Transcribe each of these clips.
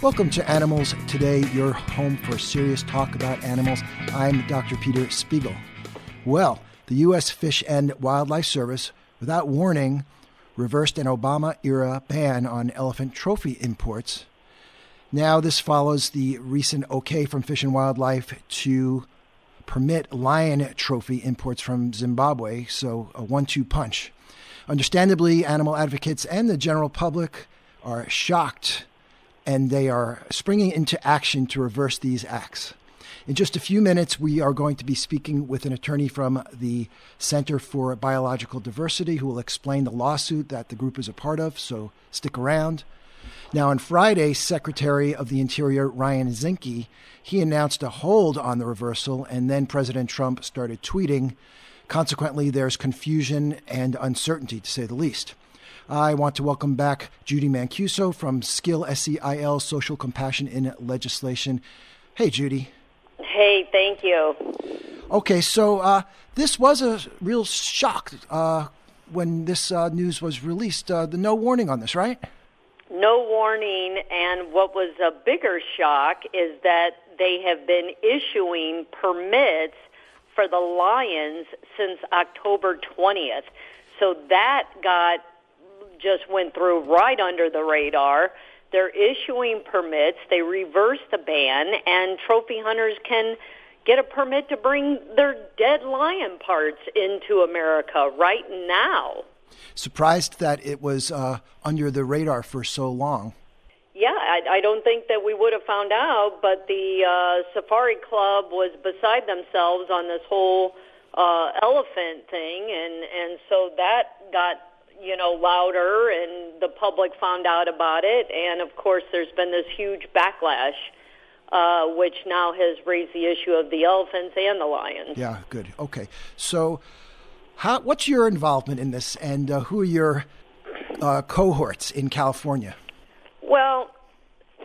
Welcome to Animals Today, your home for serious talk about animals. I'm Dr. Peter Spiegel. Well, the U.S. Fish and Wildlife Service, without warning, reversed an Obama era ban on elephant trophy imports. Now, this follows the recent okay from Fish and Wildlife to permit lion trophy imports from Zimbabwe, so a one two punch. Understandably, animal advocates and the general public are shocked and they are springing into action to reverse these acts. In just a few minutes, we are going to be speaking with an attorney from the Center for Biological Diversity who will explain the lawsuit that the group is a part of, so stick around. Now, on Friday, Secretary of the Interior Ryan Zinke, he announced a hold on the reversal, and then President Trump started tweeting. Consequently, there's confusion and uncertainty, to say the least. I want to welcome back Judy Mancuso from Skill SCIL Social Compassion in Legislation. Hey, Judy. Hey, thank you. Okay, so uh, this was a real shock uh, when this uh, news was released. Uh, the no warning on this, right? No warning, and what was a bigger shock is that they have been issuing permits for the Lions since October 20th. So that got just went through right under the radar. They're issuing permits. They reverse the ban, and trophy hunters can get a permit to bring their dead lion parts into America right now. Surprised that it was uh, under the radar for so long. Yeah, I, I don't think that we would have found out, but the uh, Safari Club was beside themselves on this whole uh, elephant thing, and and so that got you know, louder and the public found out about it. And of course, there's been this huge backlash, uh, which now has raised the issue of the elephants and the lions. Yeah, good. Okay. So, how, what's your involvement in this and uh, who are your uh, cohorts in California? Well,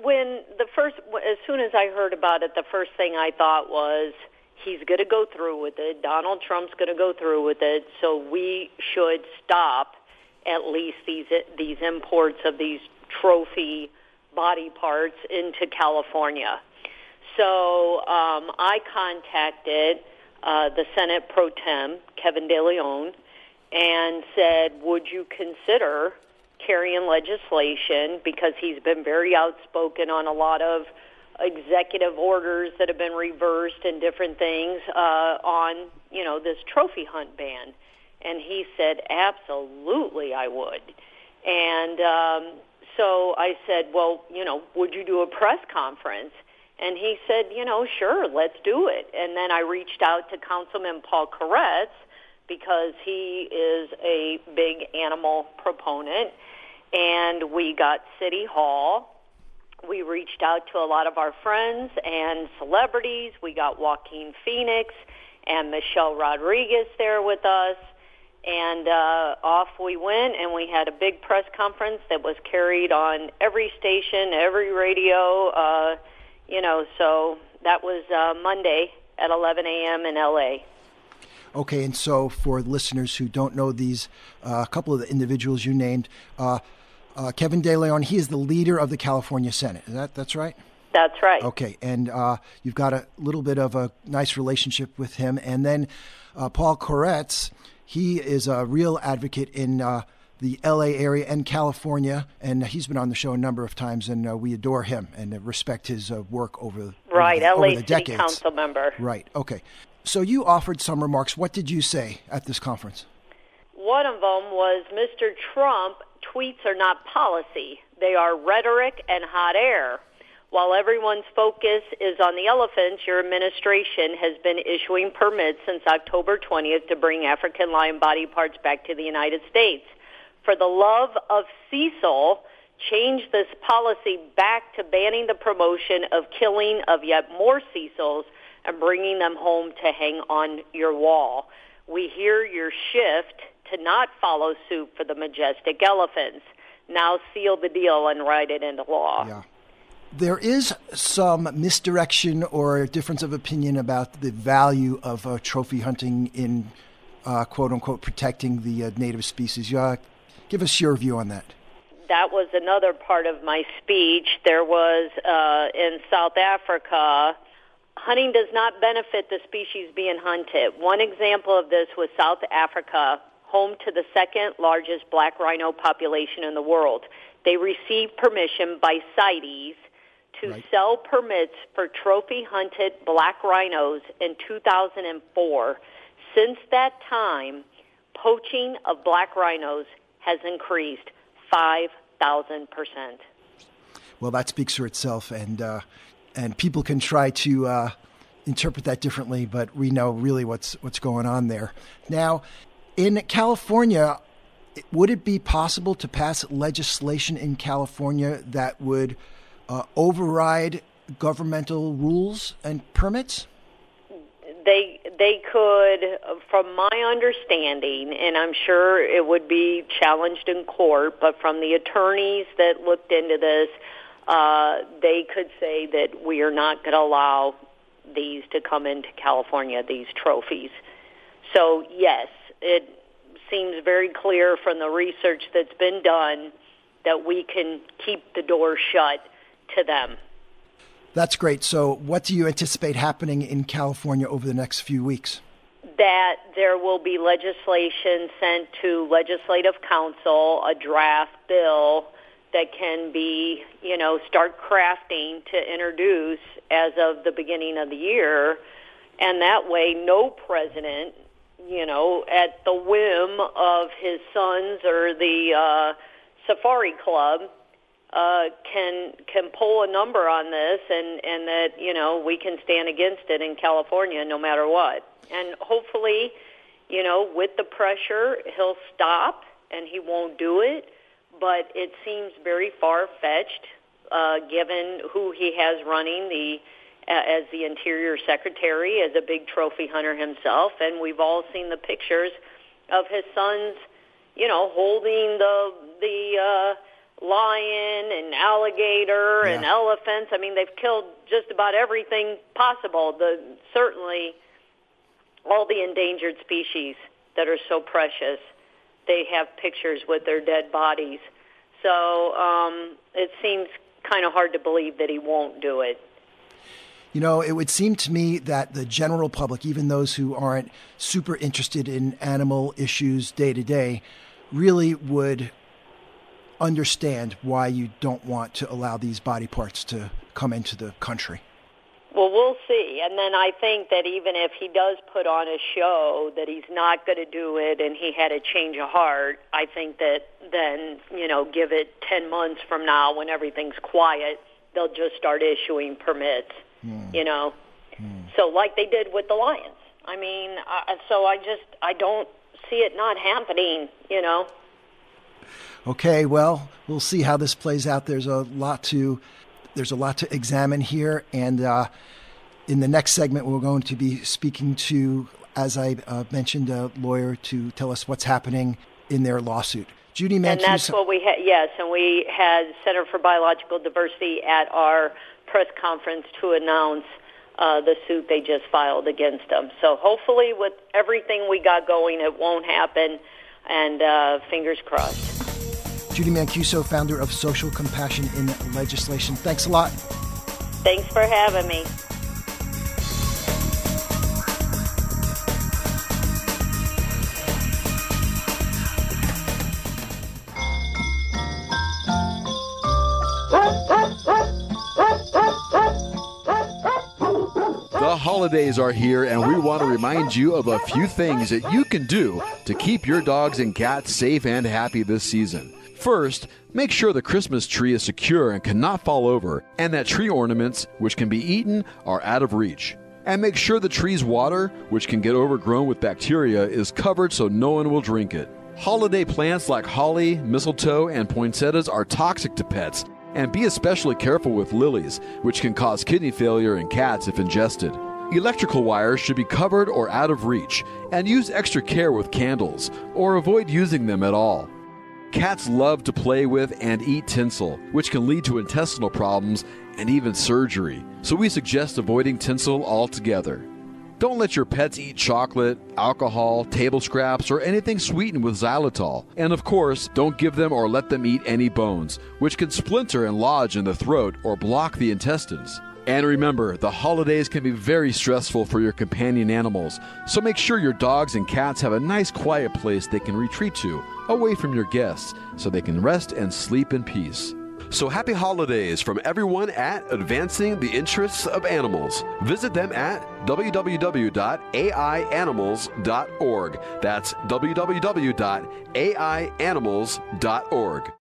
when the first, as soon as I heard about it, the first thing I thought was, he's going to go through with it. Donald Trump's going to go through with it. So we should stop at least these these imports of these trophy body parts into California. So um, I contacted uh, the Senate pro tem, Kevin De Leon, and said, would you consider carrying legislation because he's been very outspoken on a lot of executive orders that have been reversed and different things uh, on, you know, this trophy hunt ban. And he said, absolutely, I would. And um, so I said, well, you know, would you do a press conference? And he said, you know, sure, let's do it. And then I reached out to Councilman Paul Koretz because he is a big animal proponent. And we got City Hall. We reached out to a lot of our friends and celebrities. We got Joaquin Phoenix and Michelle Rodriguez there with us and uh, off we went and we had a big press conference that was carried on every station every radio uh, you know so that was uh, monday at 11 a.m in la okay and so for listeners who don't know these uh, a couple of the individuals you named uh, uh, kevin de leon he is the leader of the california senate. Is that that's right? That's right. Okay and you've got a little bit of a nice relationship with him. And then paul koretz he is a real advocate in uh, the LA area and California, and he's been on the show a number of times, and uh, we adore him and respect his uh, work over right over the, LA over City decades. Council member. Right. Okay. So you offered some remarks. What did you say at this conference? One of them was Mr. Trump tweets are not policy; they are rhetoric and hot air. While everyone's focus is on the elephants, your administration has been issuing permits since October 20th to bring African lion body parts back to the United States. For the love of Cecil, change this policy back to banning the promotion of killing of yet more Cecils and bringing them home to hang on your wall. We hear your shift to not follow suit for the majestic elephants. Now seal the deal and write it into law. Yeah. There is some misdirection or difference of opinion about the value of uh, trophy hunting in uh, quote unquote protecting the uh, native species. Give us your view on that. that was another part of my speech. There was uh, in South Africa, hunting does not benefit the species being hunted. One example of this was South Africa, home to the second largest black rhino population in the world. They received permission by CITES to right. sell permits for trophy hunted black rhinos in 2004. Since that time, poaching of black rhinos has increased 5,000%. Well, that speaks for itself, and, uh, and people can try to uh, interpret that differently, but we know really what's, what's going on there. Now, in California, would it be possible to pass legislation in California that would uh, override governmental rules and permits? They they could, from my understanding, and I'm sure it would be challenged in court. But from the attorneys that looked into this, uh, they could say that we are not going to allow these to come into California. These trophies. So yes, it seems very clear from the research that's been done that we can keep the door shut to them. That's great. So, what do you anticipate happening in California over the next few weeks? That there will be legislation sent to legislative council, a draft bill that can be, you know, start crafting to introduce as of the beginning of the year. And that way, no president you know, at the whim of his sons or the uh, Safari Club, uh, can can pull a number on this, and and that you know we can stand against it in California no matter what. And hopefully, you know, with the pressure, he'll stop and he won't do it. But it seems very far fetched, uh, given who he has running the as the Interior Secretary, as a big trophy hunter himself, and we've all seen the pictures of his sons, you know, holding the the uh, lion and alligator yeah. and elephants. I mean, they've killed just about everything possible. The certainly all the endangered species that are so precious. They have pictures with their dead bodies. So um, it seems kind of hard to believe that he won't do it. You know, it would seem to me that the general public, even those who aren't super interested in animal issues day to day, really would understand why you don't want to allow these body parts to come into the country. Well, we'll see. And then I think that even if he does put on a show that he's not going to do it and he had a change of heart, I think that then, you know, give it 10 months from now when everything's quiet, they'll just start issuing permits mm. you know. Mm. So like they did with the Lions. I mean, uh, so I just I don't see it not happening, you know. Okay, well, we'll see how this plays out. There's a lot to there's a lot to examine here, and uh, in the next segment, we're going to be speaking to, as I uh, mentioned, a lawyer to tell us what's happening in their lawsuit. Judy. And that's what we had. Yes, and we had Center for Biological Diversity at our press conference to announce uh, the suit they just filed against them. So hopefully, with everything we got going, it won't happen. And uh, fingers crossed. Judy Mancuso, founder of Social Compassion in Legislation. Thanks a lot. Thanks for having me. The holidays are here, and we want to remind you of a few things that you can do to keep your dogs and cats safe and happy this season. First, make sure the Christmas tree is secure and cannot fall over, and that tree ornaments, which can be eaten, are out of reach. And make sure the tree's water, which can get overgrown with bacteria, is covered so no one will drink it. Holiday plants like holly, mistletoe, and poinsettias are toxic to pets, and be especially careful with lilies, which can cause kidney failure in cats if ingested. Electrical wires should be covered or out of reach, and use extra care with candles, or avoid using them at all. Cats love to play with and eat tinsel, which can lead to intestinal problems and even surgery, so we suggest avoiding tinsel altogether. Don't let your pets eat chocolate, alcohol, table scraps, or anything sweetened with xylitol. And of course, don't give them or let them eat any bones, which can splinter and lodge in the throat or block the intestines. And remember, the holidays can be very stressful for your companion animals, so make sure your dogs and cats have a nice quiet place they can retreat to, away from your guests, so they can rest and sleep in peace. So happy holidays from everyone at Advancing the Interests of Animals. Visit them at www.aianimals.org. That's www.aianimals.org.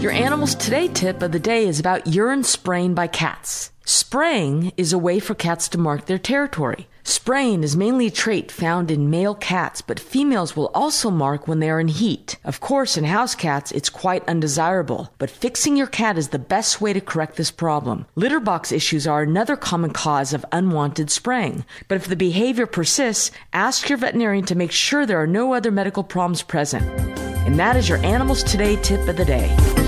Your Animals Today tip of the day is about urine spraying by cats. Spraying is a way for cats to mark their territory. Spraying is mainly a trait found in male cats, but females will also mark when they are in heat. Of course, in house cats, it's quite undesirable, but fixing your cat is the best way to correct this problem. Litter box issues are another common cause of unwanted spraying, but if the behavior persists, ask your veterinarian to make sure there are no other medical problems present. And that is your Animals Today tip of the day.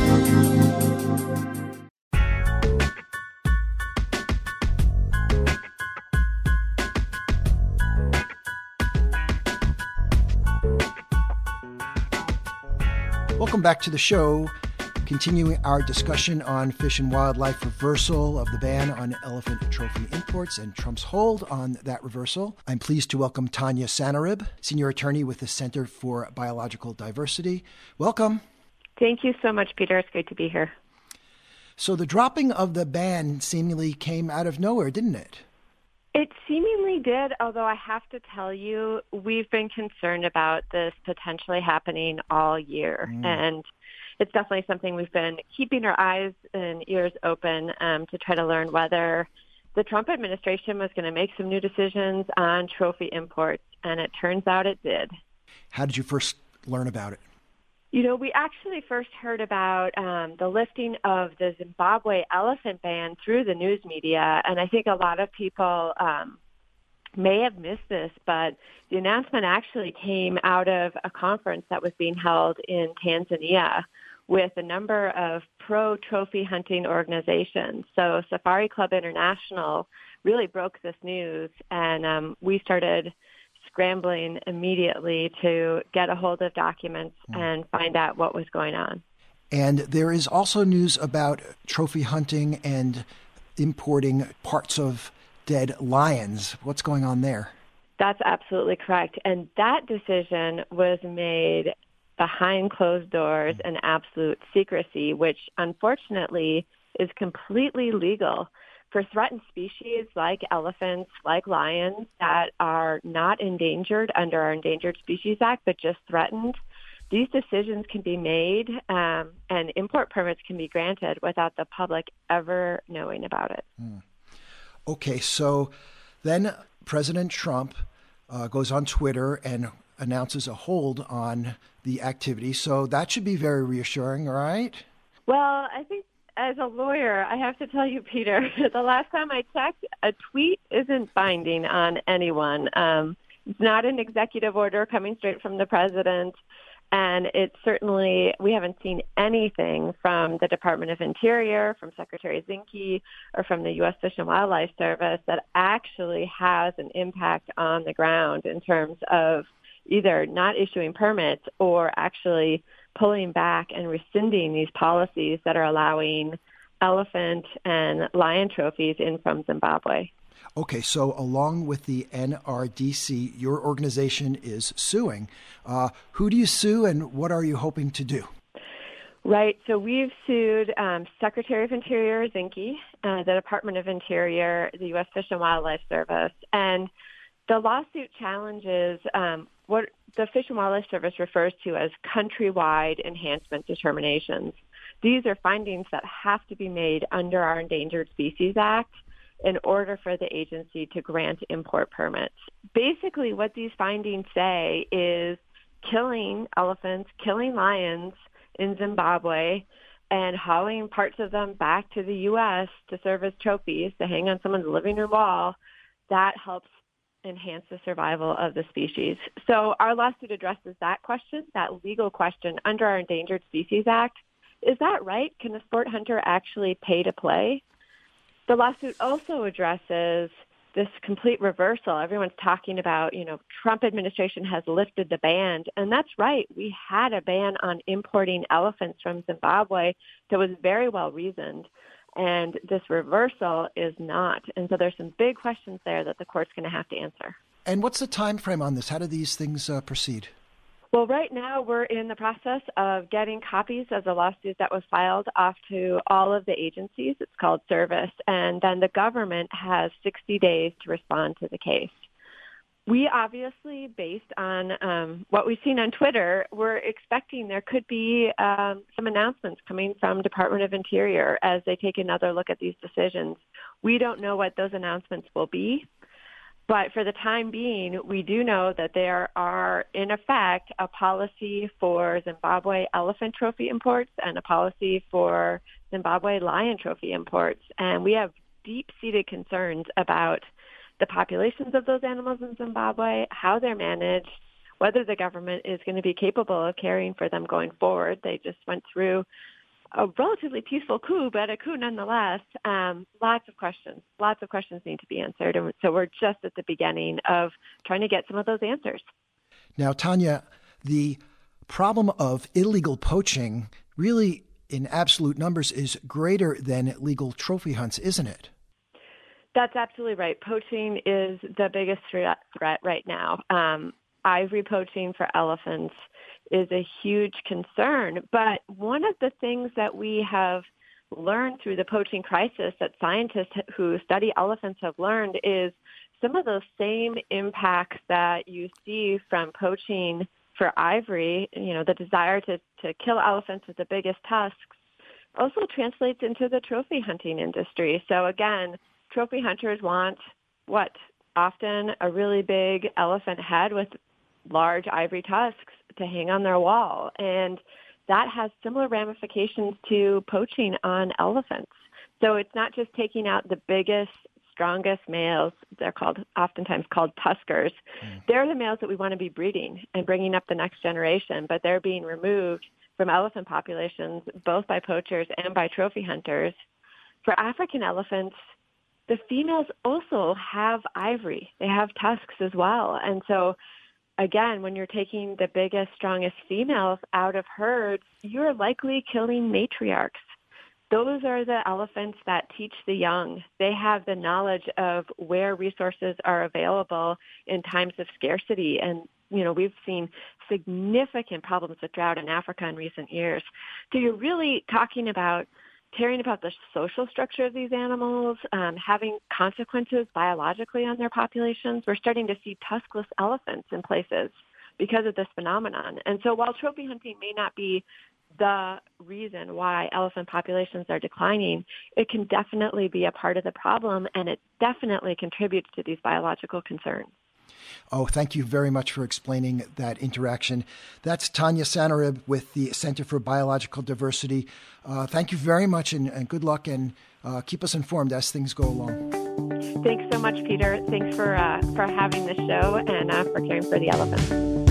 Welcome back to the show. Continuing our discussion on fish and wildlife reversal of the ban on elephant trophy imports and Trump's hold on that reversal. I'm pleased to welcome Tanya Sanerib, senior attorney with the Center for Biological Diversity. Welcome. Thank you so much, Peter. It's great to be here. So the dropping of the ban seemingly came out of nowhere, didn't it? It seemingly did, although I have to tell you, we've been concerned about this potentially happening all year. Mm. And it's definitely something we've been keeping our eyes and ears open um, to try to learn whether the Trump administration was going to make some new decisions on trophy imports. And it turns out it did. How did you first learn about it? You know, we actually first heard about um, the lifting of the Zimbabwe elephant ban through the news media, and I think a lot of people um, may have missed this, but the announcement actually came out of a conference that was being held in Tanzania with a number of pro trophy hunting organizations. So Safari Club International really broke this news, and um, we started scrambling immediately to get a hold of documents mm. and find out what was going on. And there is also news about trophy hunting and importing parts of dead lions. What's going on there? That's absolutely correct. And that decision was made behind closed doors and absolute secrecy, which unfortunately is completely legal for threatened species like elephants, like lions that are not endangered under our Endangered Species Act, but just threatened, these decisions can be made um, and import permits can be granted without the public ever knowing about it. Mm. Okay, so then President Trump uh, goes on Twitter and announces a hold on the activity. So that should be very reassuring, right? Well, I think as a lawyer, I have to tell you, Peter, the last time I checked, a tweet isn't binding on anyone. Um, it's not an executive order coming straight from the president. And it's certainly, we haven't seen anything from the Department of Interior, from Secretary Zinke, or from the U.S. Fish and Wildlife Service that actually has an impact on the ground in terms of either not issuing permits or actually pulling back and rescinding these policies that are allowing elephant and lion trophies in from Zimbabwe. Okay, so along with the NRDC, your organization is suing. Uh, who do you sue and what are you hoping to do? Right. So we've sued um, Secretary of Interior Zinke, uh, the Department of Interior, the U.S. Fish and Wildlife Service, and the lawsuit challenges um, what the Fish and Wildlife Service refers to as countrywide enhancement determinations. These are findings that have to be made under our Endangered Species Act in order for the agency to grant import permits. Basically, what these findings say is killing elephants, killing lions in Zimbabwe, and hauling parts of them back to the U.S. to serve as trophies to hang on someone's living room wall, that helps enhance the survival of the species. So our lawsuit addresses that question, that legal question under our Endangered Species Act. Is that right? Can a sport hunter actually pay to play? The lawsuit also addresses this complete reversal. Everyone's talking about, you know, Trump administration has lifted the ban, and that's right. We had a ban on importing elephants from Zimbabwe that was very well reasoned and this reversal is not. And so there's some big questions there that the court's going to have to answer. And what's the time frame on this? How do these things uh, proceed? Well, right now we're in the process of getting copies of the lawsuit that was filed off to all of the agencies. It's called service. And then the government has 60 days to respond to the case. We obviously, based on um, what we've seen on Twitter, we're expecting there could be um, some announcements coming from Department of Interior as they take another look at these decisions. We don't know what those announcements will be, but for the time being, we do know that there are, in effect, a policy for Zimbabwe elephant trophy imports and a policy for Zimbabwe lion trophy imports, and we have deep-seated concerns about the populations of those animals in Zimbabwe, how they're managed, whether the government is going to be capable of caring for them going forward. They just went through a relatively peaceful coup, but a coup nonetheless. Um, lots of questions. Lots of questions need to be answered. And so we're just at the beginning of trying to get some of those answers. Now, Tanya, the problem of illegal poaching really in absolute numbers is greater than legal trophy hunts, isn't it? That's absolutely right. Poaching is the biggest threat, right now. Um, ivory poaching for elephants is a huge concern. But one of the things that we have learned through the poaching crisis that scientists who study elephants have learned is some of those same impacts that you see from poaching for ivory, you know, the desire to, to kill elephants with the biggest tusks also translates into the trophy hunting industry. So again, trophy hunters want what? Often a really big elephant head with large ivory tusks to hang on their wall. And that has similar ramifications to poaching on elephants. So it's not just taking out the biggest, strongest males. They're called, oftentimes called tuskers. Mm. They're the males that we want to be breeding and bringing up the next generation, but they're being removed from elephant populations, both by poachers and by trophy hunters. For African elephants, the females also have ivory. They have tusks as well. And so again, when you're taking the biggest, strongest females out of herds, you're likely killing matriarchs. Those are the elephants that teach the young. They have the knowledge of where resources are available in times of scarcity. And, you know, we've seen significant problems with drought in Africa in recent years. So you're really talking about caring about the social structure of these animals, um, having consequences biologically on their populations. We're starting to see tuskless elephants in places because of this phenomenon. And so while trophy hunting may not be the reason why elephant populations are declining, it can definitely be a part of the problem and it definitely contributes to these biological concerns. Oh, thank you very much for explaining that interaction. That's Tanya Sanerib with the Center for Biological Diversity. Uh, thank you very much and, and good luck and uh, keep us informed as things go along. Thanks so much, Peter. Thanks for, uh, for having this show and uh, for caring for the elephants.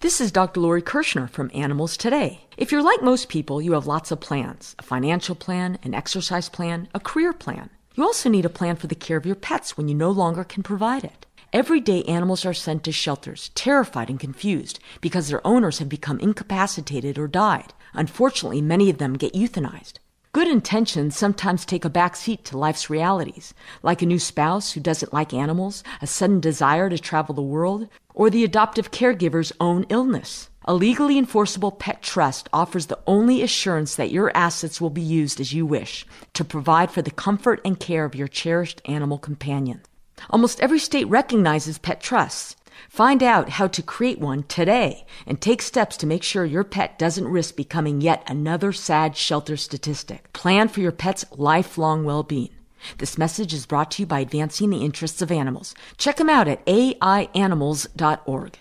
This is Dr. Lori Kirschner from Animals Today. If you're like most people, you have lots of plans a financial plan, an exercise plan, a career plan. You also need a plan for the care of your pets when you no longer can provide it. Every day, animals are sent to shelters, terrified and confused because their owners have become incapacitated or died. Unfortunately, many of them get euthanized. Good intentions sometimes take a back seat to life's realities, like a new spouse who doesn't like animals, a sudden desire to travel the world, or the adoptive caregiver's own illness. A legally enforceable pet trust offers the only assurance that your assets will be used as you wish to provide for the comfort and care of your cherished animal companion. Almost every state recognizes pet trusts. Find out how to create one today and take steps to make sure your pet doesn't risk becoming yet another sad shelter statistic. Plan for your pet's lifelong well-being. This message is brought to you by Advancing the Interests of Animals. Check them out at aianimals.org.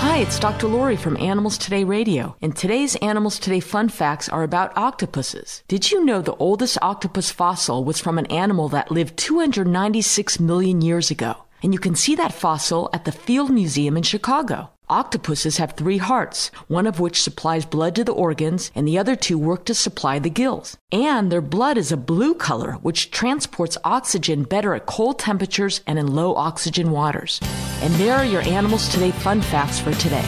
Hi, it's Dr. Lori from Animals Today Radio, and today's Animals Today fun facts are about octopuses. Did you know the oldest octopus fossil was from an animal that lived 296 million years ago? And you can see that fossil at the Field Museum in Chicago. Octopuses have three hearts, one of which supplies blood to the organs, and the other two work to supply the gills. And their blood is a blue color, which transports oxygen better at cold temperatures and in low oxygen waters. And there are your Animals Today fun facts for today.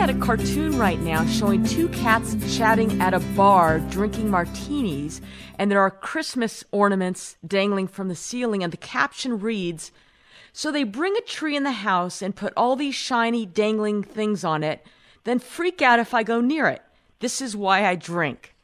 At a cartoon right now showing two cats chatting at a bar drinking martinis, and there are Christmas ornaments dangling from the ceiling, and the caption reads So they bring a tree in the house and put all these shiny dangling things on it, then freak out if I go near it. This is why I drink.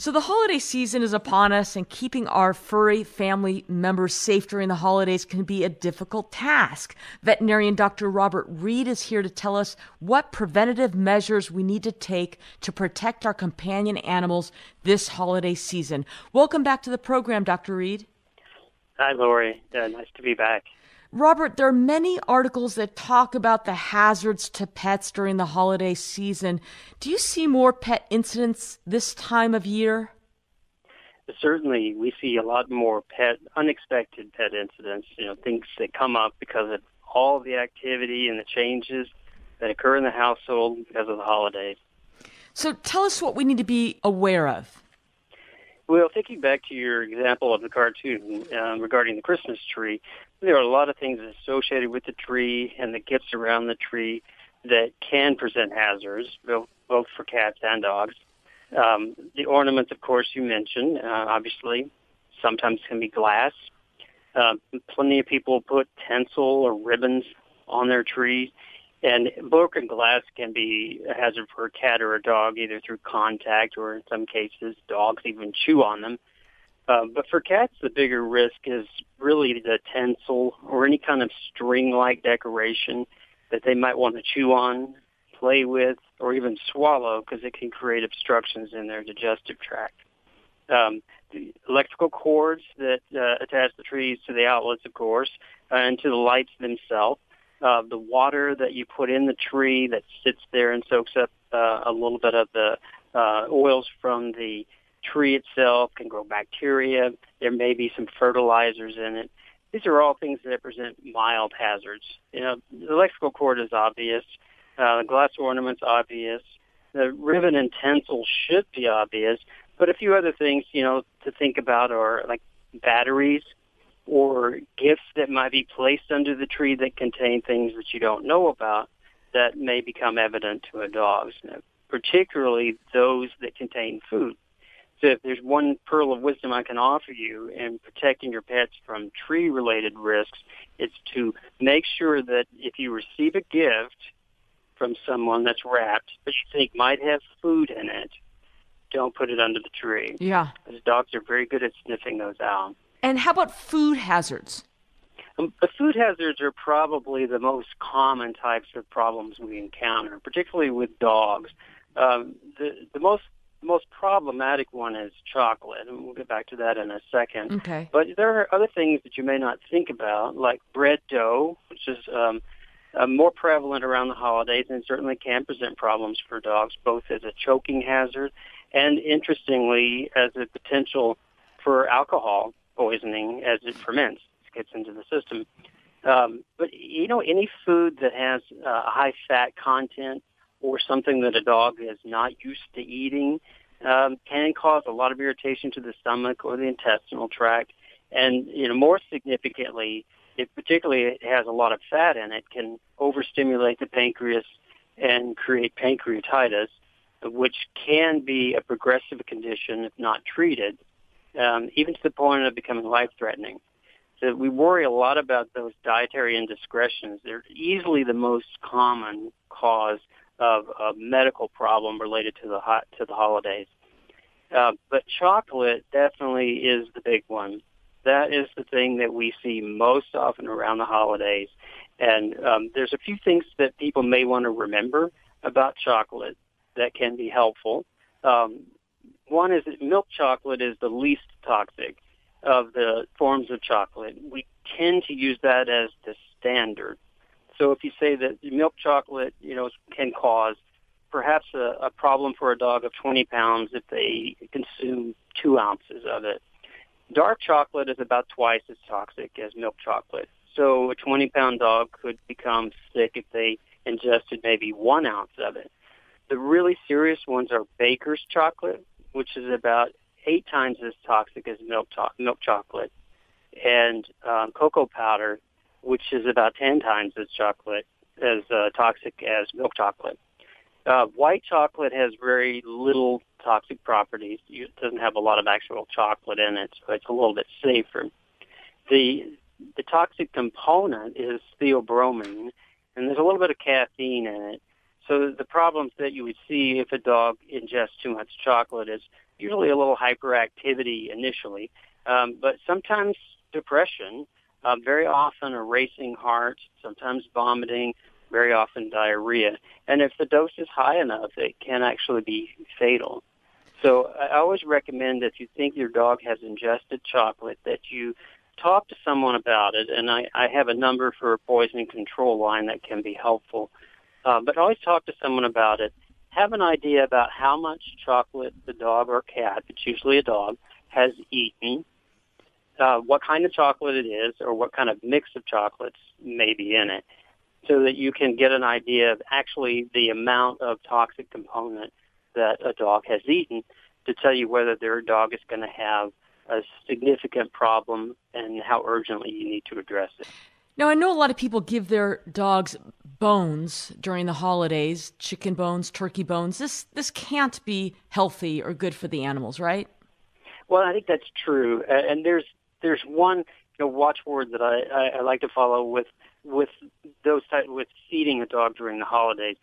So the holiday season is upon us, and keeping our furry family members safe during the holidays can be a difficult task. Veterinarian Dr. Robert Reed is here to tell us what preventative measures we need to take to protect our companion animals this holiday season. Welcome back to the program, Dr. Reed. Hi, Lori. Uh, nice to be back. Robert, there are many articles that talk about the hazards to pets during the holiday season. Do you see more pet incidents this time of year? Certainly, we see a lot more pet, unexpected pet incidents, you know, things that come up because of all the activity and the changes that occur in the household because of the holidays. So tell us what we need to be aware of. Well, thinking back to your example of the cartoon um, regarding the Christmas tree, there are a lot of things associated with the tree and the gifts around the tree that can present hazards, both, for cats and dogs. Um, the ornaments, of course, you mentioned, uh, obviously, sometimes can be glass. Uh, plenty of people put tinsel or ribbons on their trees. And broken glass can be a hazard for a cat or a dog, either through contact or in some cases, dogs even chew on them. Uh, but for cats, the bigger risk is really the tinsel or any kind of string-like decoration that they might want to chew on, play with, or even swallow because it can create obstructions in their digestive tract. Um, the electrical cords that uh, attach the trees to the outlets, of course, uh, and to the lights themselves uh, the water that you put in the tree that sits there and soaks up uh, a little bit of the uh, oils from the tree itself can grow bacteria. There may be some fertilizers in it. These are all things that present mild hazards. You know, the electrical cord is obvious. Uh, the glass ornament's obvious. The ribbon and tinsel should be obvious. But a few other things, you know, to think about are like batteries or gifts that might be placed under the tree that contain things that you don't know about that may become evident to a dog, particularly those that contain food. So if there's one pearl of wisdom I can offer you in protecting your pets from tree-related risks, it's to make sure that if you receive a gift from someone that's wrapped, but you think might have food in it, don't put it under the tree. Yeah. Because dogs are very good at sniffing those out. And how about food hazards? Um, the food hazards are probably the most common types of problems we encounter, particularly with dogs. Um, the, the most the most problematic one is chocolate, and we'll get back to that in a second. Okay. But there are other things that you may not think about, like bread dough, which is um, uh, more prevalent around the holidays and certainly can present problems for dogs, both as a choking hazard and, interestingly, as a potential for alcohol poisoning as it ferments, gets into the system. Um, but you know, any food that has uh, a high fat content or something that a dog is not used to eating um, can cause a lot of irritation to the stomach or the intestinal tract. And you know, more significantly, it particularly it has a lot of fat in it, can overstimulate the pancreas and create pancreatitis, which can be a progressive condition if not treated um, even to the point of becoming life-threatening. So we worry a lot about those dietary indiscretions. They're easily the most common cause of a medical problem related to the hot, to the holidays. Uh, but chocolate definitely is the big one. That is the thing that we see most often around the holidays. And um, there's a few things that people may want to remember about chocolate that can be helpful. Um, one is that milk chocolate is the least toxic of the forms of chocolate. We tend to use that as the standard. So if you say that milk chocolate, you know, can cause perhaps a, a problem for a dog of 20 pounds if they consume two ounces of it. Dark chocolate is about twice as toxic as milk chocolate. So a 20 pound dog could become sick if they ingested maybe one ounce of it. The really serious ones are baker's chocolate, which is about eight times as toxic as milk, cho- milk chocolate, and um, cocoa powder, which is about 10 times as chocolate as uh, toxic as milk chocolate. Uh, white chocolate has very little toxic properties. It doesn't have a lot of actual chocolate in it, so it's a little bit safer. The the toxic component is theobromine, and there's a little bit of caffeine in it. So the problems that you would see if a dog ingests too much chocolate is usually a little hyperactivity initially, um, but sometimes depression, uh, very often a racing heart, sometimes vomiting, very often diarrhea. And if the dose is high enough, it can actually be fatal. So I always recommend if you think your dog has ingested chocolate that you talk to someone about it. And I, I have a number for a poison control line that can be helpful. Uh, but always talk to someone about it. Have an idea about how much chocolate the dog or cat, it's usually a dog, has eaten, uh, what kind of chocolate it is, or what kind of mix of chocolates may be in it, so that you can get an idea of actually the amount of toxic component that a dog has eaten to tell you whether their dog is going to have a significant problem and how urgently you need to address it. Now, I know a lot of people give their dogs bones during the holidays, chicken bones, turkey bones. This this can't be healthy or good for the animals, right? Well, I think that's true. And there's there's one you know, watchword that I, I, I like to follow with with those type with feeding a dog during the holidays.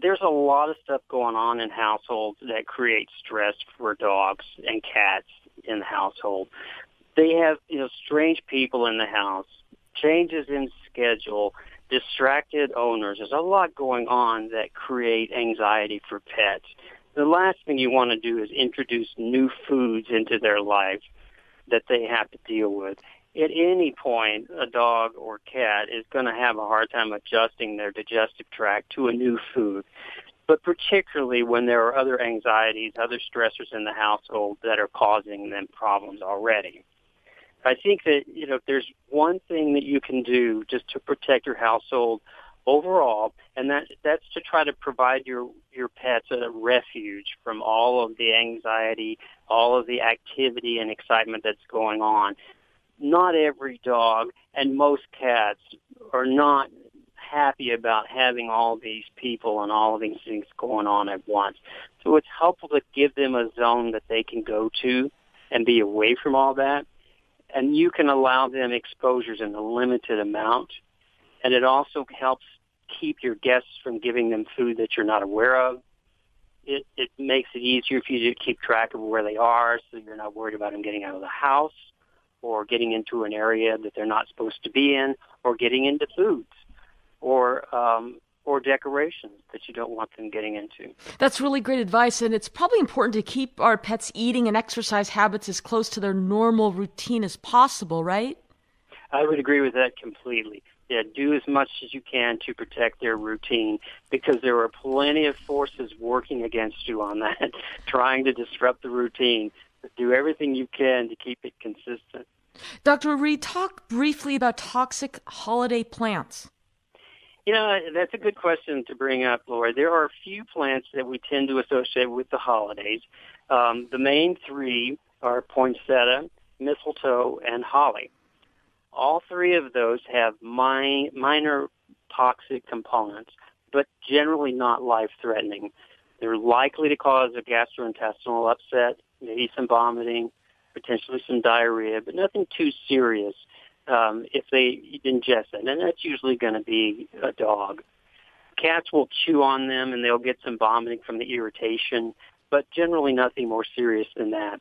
There's a lot of stuff going on in households that create stress for dogs and cats in the household. They have you know strange people in the house, changes in schedule, distracted owners. There's a lot going on that create anxiety for pets. The last thing you want to do is introduce new foods into their life that they have to deal with. At any point, a dog or cat is going to have a hard time adjusting their digestive tract to a new food but particularly when there are other anxieties, other stressors in the household that are causing them problems already. I think that, you know, if there's one thing that you can do just to protect your household overall, and that that's to try to provide your your pets a refuge from all of the anxiety, all of the activity and excitement that's going on. Not every dog and most cats are not happy about having all these people and all of these things going on at once. So it's helpful to give them a zone that they can go to and be away from all that. And you can allow them exposures in a limited amount. And it also helps keep your guests from giving them food that you're not aware of. It, it makes it easier for you to keep track of where they are so you're not worried about them getting out of the house or getting into an area that they're not supposed to be in or getting into foods or um, or decorations that you don't want them getting into. That's really great advice, and it's probably important to keep our pets' eating and exercise habits as close to their normal routine as possible, right? I would agree with that completely. Yeah, do as much as you can to protect their routine because there are plenty of forces working against you on that, trying to disrupt the routine. But do everything you can to keep it consistent. Dr. Reed, talk briefly about toxic holiday plants. You know, that's a good question to bring up, Laura. There are a few plants that we tend to associate with the holidays. Um, the main three are poinsettia, mistletoe, and holly. All three of those have mi- minor toxic components, but generally not life-threatening. They're likely to cause a gastrointestinal upset, maybe some vomiting, potentially some diarrhea, but nothing too serious. um, if they ingest it, and that's usually going to be a dog. Cats will chew on them and they'll get some vomiting from the irritation, but generally nothing more serious than that.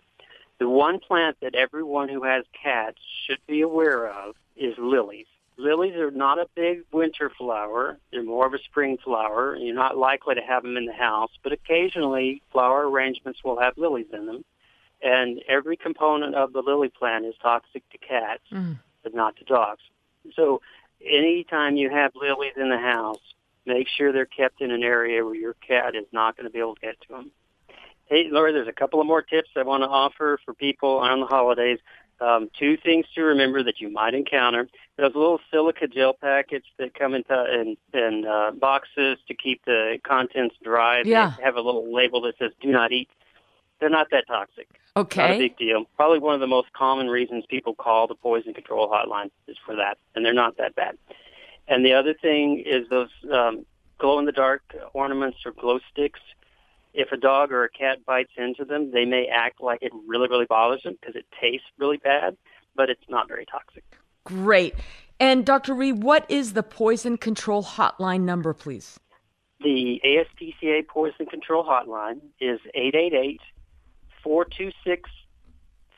The one plant that everyone who has cats should be aware of is lilies. Lilies are not a big winter flower. They're more of a spring flower. You're not likely to have them in the house, but occasionally flower arrangements will have lilies in them. And every component of the lily plant is toxic to cats, mm. but not to dogs. So anytime you have lilies in the house, make sure they're kept in an area where your cat is not going to be able to get to them. Hey, Lori, there's a couple of more tips I want to offer for people on the holidays. Um, two things to remember that you might encounter. Those little silica gel packets that come in, in, in uh, boxes to keep the contents dry. Yeah. They have a little label that says "Do not eat." They're not that toxic. Okay. Not a big deal. Probably one of the most common reasons people call the poison control hotline is for that, and they're not that bad. And the other thing is those um, glow in the dark ornaments or glow sticks. If a dog or a cat bites into them, they may act like it really, really bothers them because it tastes really bad, but it's not very toxic. Great. And Dr. Reed, what is the poison control hotline number, please? The ASPCA poison control hotline is 888 426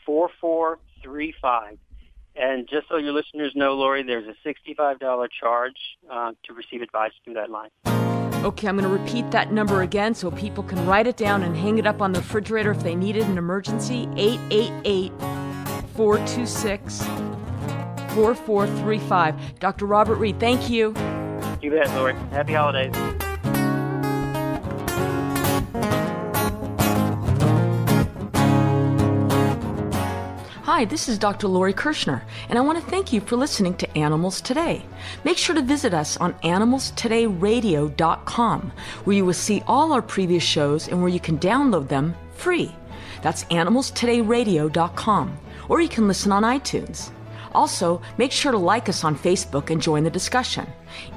4435. And just so your listeners know, Lori, there's a $65 charge uh, to receive advice through that line. Okay, I'm going to repeat that number again so people can write it down and hang it up on the refrigerator if they need it in an emergency. 888 426 4435. Dr. Robert Reed, thank you. You bet, Lori. Happy holidays. Hi, this is Dr. Lori Kirshner, and I want to thank you for listening to Animals Today. Make sure to visit us on animalstodayradio.com, where you will see all our previous shows and where you can download them free. That's animalstodayradio.com, or you can listen on iTunes. Also, make sure to like us on Facebook and join the discussion.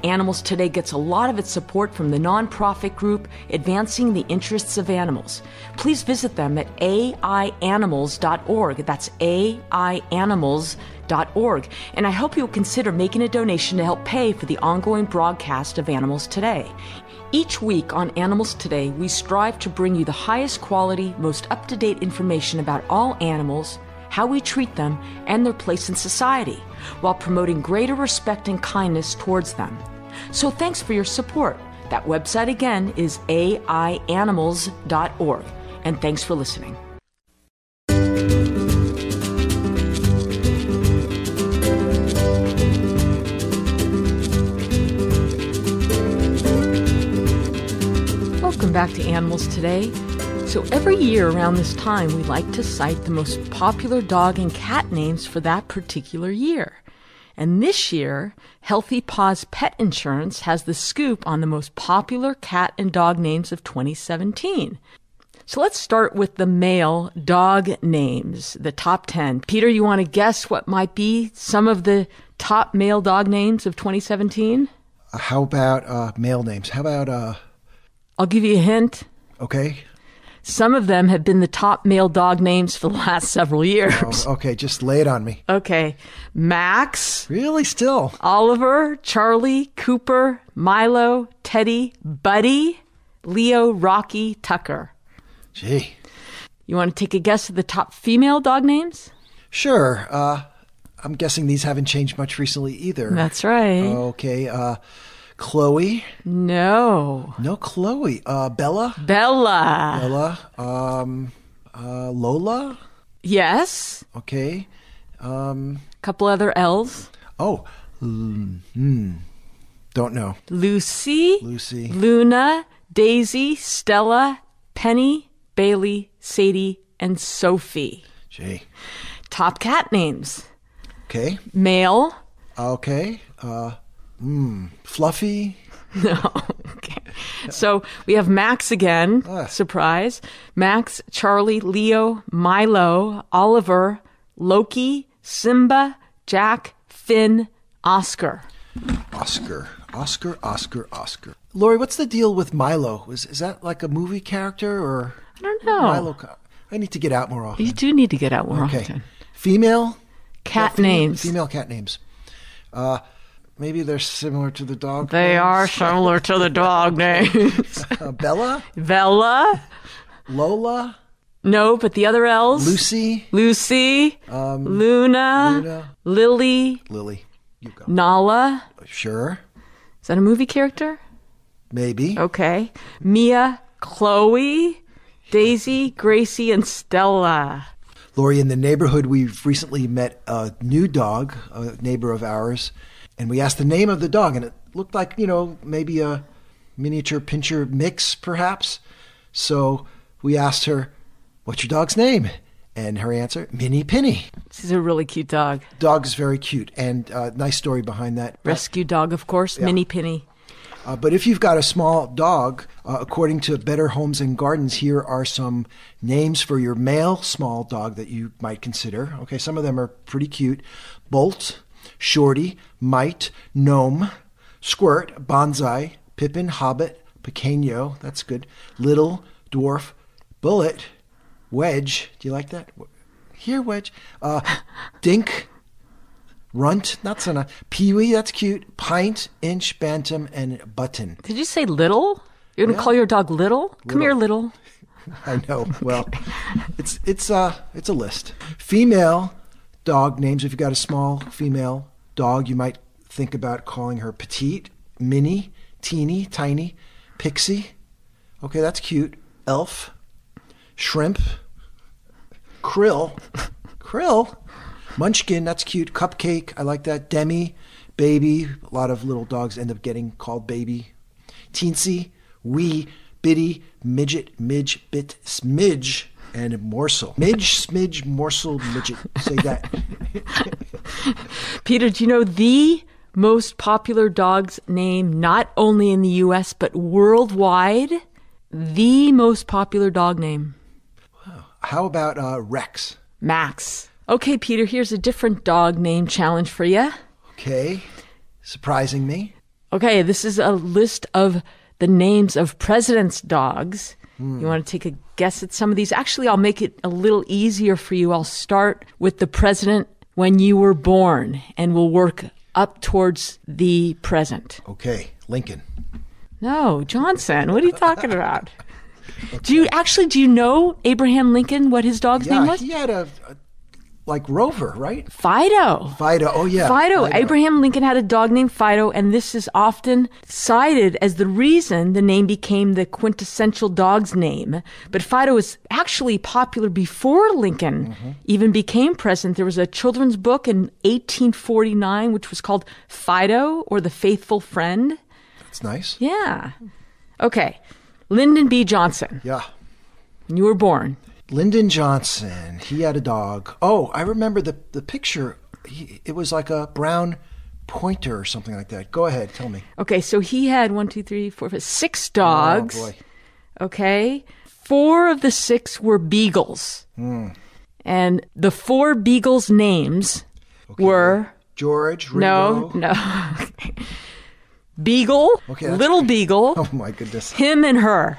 Animals Today gets a lot of its support from the nonprofit group Advancing the Interests of Animals. Please visit them at aianimals.org. That's aianimals.org. And I hope you'll consider making a donation to help pay for the ongoing broadcast of Animals Today. Each week on Animals Today, we strive to bring you the highest quality, most up to date information about all animals how we treat them, and their place in society, while promoting greater respect and kindness towards them. So thanks for your support. That website again is aianimals.org. And thanks for listening. Welcome back to Animals Today. So every year around this time, we like to cite the most popular dog and cat names for that particular year. And this year, Healthy Paws Pet Insurance has the scoop on the most popular cat and dog names of 2017. So let's start with the male dog names, the top 10. Peter, you want to guess what might be some of the top male dog names of 2017? Uh, how about uh, male names? How about. Uh... I'll give you a hint. Okay. Some of them have been the top male dog names for the last several years. Oh, okay, just lay it on me. Okay. Max. Really? Still? Oliver, Charlie, Cooper, Milo, Teddy, Buddy, Leo, Rocky, Tucker. Gee. You want to take a guess at the top female dog names? Sure. Uh, I'm guessing these haven't changed much recently either. That's right. Okay. Uh, Chloe. No. No Chloe. Uh, Bella. Bella. Bella. Um, uh, Lola. Yes. Okay. Um, couple other L's. Oh. Hmm. Don't know. Lucy. Lucy. Luna. Daisy. Stella. Penny. Bailey. Sadie. And Sophie. Gee. Top cat names. Okay. Male. Okay. Uh, Mmm, fluffy. No. okay. So we have Max again. Ah. Surprise. Max, Charlie, Leo, Milo, Oliver, Loki, Simba, Jack, Finn, Oscar. Oscar. Oscar, Oscar, Oscar. Lori, what's the deal with Milo? Is is that like a movie character or I don't know. Milo I need to get out more often. You do need to get out more okay. often. Female? cat female, names. Female cat names. Uh, maybe they're similar to the dog. They names. are similar to the dog names. Uh, Bella, Bella. Lola, No, but the other L's. Lucy, Lucy. um, Luna. Luna, Lily. Lily. You go. Nala. Sure, Is that a movie character? maybe. Okay. Mia. Chloe. Daisy. Gracie. And Stella. Lori, in the neighborhood, we've recently met a new dog, a neighbor of ours, and we asked the name of the dog, and it looked like, you know, maybe a miniature pinscher mix, perhaps. So we asked her, What's your dog's name? And her answer, Minnie Penny. She's a really cute dog. Dog is very cute, and uh, nice story behind that. Rescue dog, of course. Minnie Penny. Uh, but if you've got a small dog, uh, according to Better Homes and Gardens, here are some names for your male small dog that you might consider. Okay, some of them are pretty cute Bolt, Shorty, Mite, Gnome, Squirt, Bonsai, Pippin, Hobbit, Pequeño, that's good, Little, Dwarf, Bullet, Wedge, do you like that? Here, Wedge. Uh, Dink, Runt, not so nice. Peewee, that's cute. Pint, Inch, Bantam, and Button. Did you say little? You're gonna Yeah. call your dog little? Come here, little. I know. Well, it's it's uh it's a list. Female dog names. If you've got a small female dog, you might think about calling her petite, mini, teeny, tiny, pixie. Okay, that's cute. Elf, shrimp, krill, krill, munchkin. That's cute. Cupcake. I like that. Demi, baby. A lot of little dogs end up getting called baby. Teensy, wee, bitty, midget, midge, bit, smidge, and morsel. Midge, smidge, morsel, midget. Say that. Peter, do you know the most popular dog's name not only in the US but worldwide? The most popular dog name. Wow. How about uh, Rex? Max. Okay, Peter, here's a different dog name challenge for you. Okay. Surprising me. Okay, this is a list of the names of presidents' dogs. You want to take a guess at some of these? Actually, I'll make it a little easier for you. I'll start with the president when you were born, and we'll work up towards the present. Okay. Lincoln. No, Johnson. What are you talking about? Do you actually do you know Abraham Lincoln? What his dog's name Yeah, was? he had a, a like Rover, right? Fido. Fido. Oh yeah. Fido. Abraham Lincoln had a dog named Fido, and this is often cited as the reason the name became the quintessential dog's name. But Fido was actually popular before Lincoln mm-hmm. even became president. There was a children's book in 1849 which was called Fido or the Faithful Friend. That's nice. Yeah. Okay. Lyndon B. Johnson. Yeah. You were born. Lyndon Johnson. He had a dog. Oh, I remember the the picture. He, it was like a brown pointer or something like that. Go ahead. Tell me. Okay, so he had one, two, three, four, five, six dogs. Oh boy. Okay. Four of the six were beagles. Hmm. And the four beagles' names were George. no, no. Beagle, Okay, little Beagle, Oh my goodness. him and her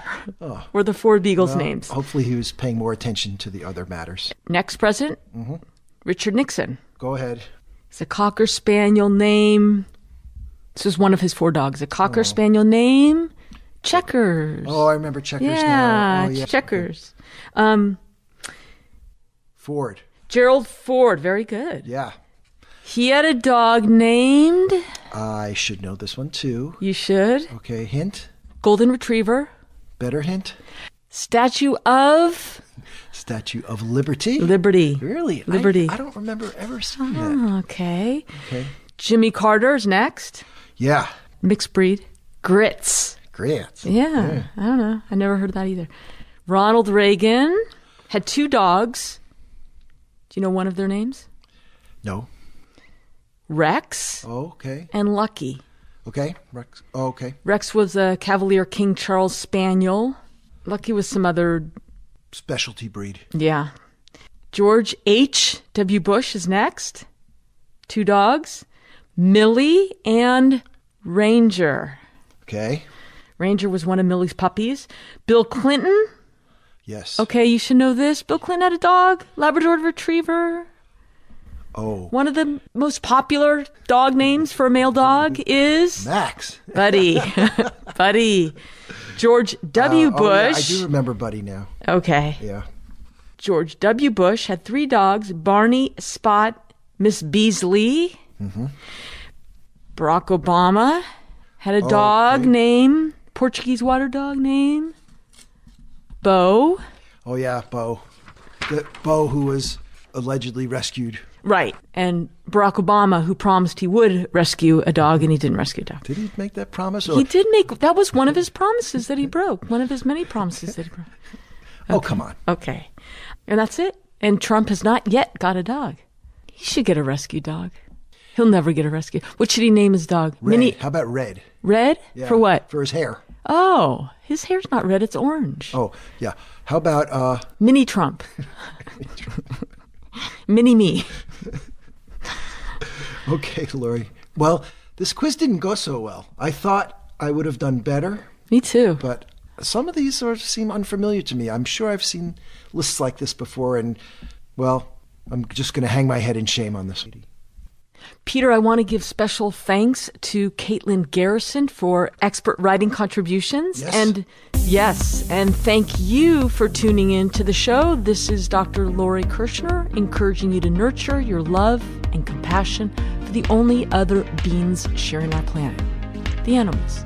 were the four beagles' Well, names. Hopefully, he was paying more attention to the other matters. Next president, Mm-hmm. Richard Nixon. Go ahead. It's a cocker spaniel name. This was one of his four dogs. A cocker spaniel name, Checkers. Oh, I remember checkers yeah, now. Oh, yeah. Checkers. Um, Ford. Gerald Ford, very good. Yeah. He had a dog named, I should know this one too. you should, Okay, hint. Golden Retriever, Better hint. Statue of Statue of Liberty. Liberty. really? Liberty. I, don't remember ever seeing ah, that. Okay. Okay. Jimmy Carter's next. Yeah. Mixed breed. Grits. Great. Yeah, I don't know. I never heard of that either. Ronald Reagan had two dogs. Do you know one of their names? No. Rex okay. and Lucky. Okay. Rex. Oh, okay. Rex was a Cavalier King Charles Spaniel. Lucky was some other, Specialty breed. yeah. George H. W. Bush is next. Two dogs. Millie and Ranger. Okay. Ranger was one of Millie's puppies. Bill Clinton. Yes. Okay, you should know this. Bill Clinton had a dog, Labrador Retriever. Oh, One of the most popular dog names for a male dog is Max. Buddy. Buddy. George W. Uh, oh, yeah, I Bush. do remember Buddy now. okay. Yeah. George W. Bush had three dogs Barney, Spot, Miss Beazley. Mm-hmm. Barack Obama had a dog okay. name, Portuguese water dog name, Bo. Oh yeah, Bo. The Bo who was allegedly rescued. Right. And Barack Obama, who promised he would rescue a dog, and he didn't rescue a dog. Did he make that promise? Or, He did make that was one of his promises that he broke. One of his many promises that he broke. Oh come on. Okay. And that's it. And Trump has not yet got a dog. He should get a rescue dog. He'll never get a rescue. What should he name his dog? Red. Mini How about red? red? Yeah, For what? For his hair. Oh, his hair's not red, it's orange. Oh yeah. How about uh? Mini Trump. Mini me. Okay, Lori. Well, this quiz didn't go so well. I thought I would have done better, Me too. but some of these sort of seem unfamiliar to me. I'm sure I've seen lists like this before, and well, I'm just going to hang my head in shame on this. Peter, I want to give special thanks to Caitlin Garrison for expert writing contributions. Yes. And yes, and thank you for tuning in to the show. This is Dr. Lori Kirshner encouraging you to nurture your love and compassion for the only other beings sharing our planet, the animals.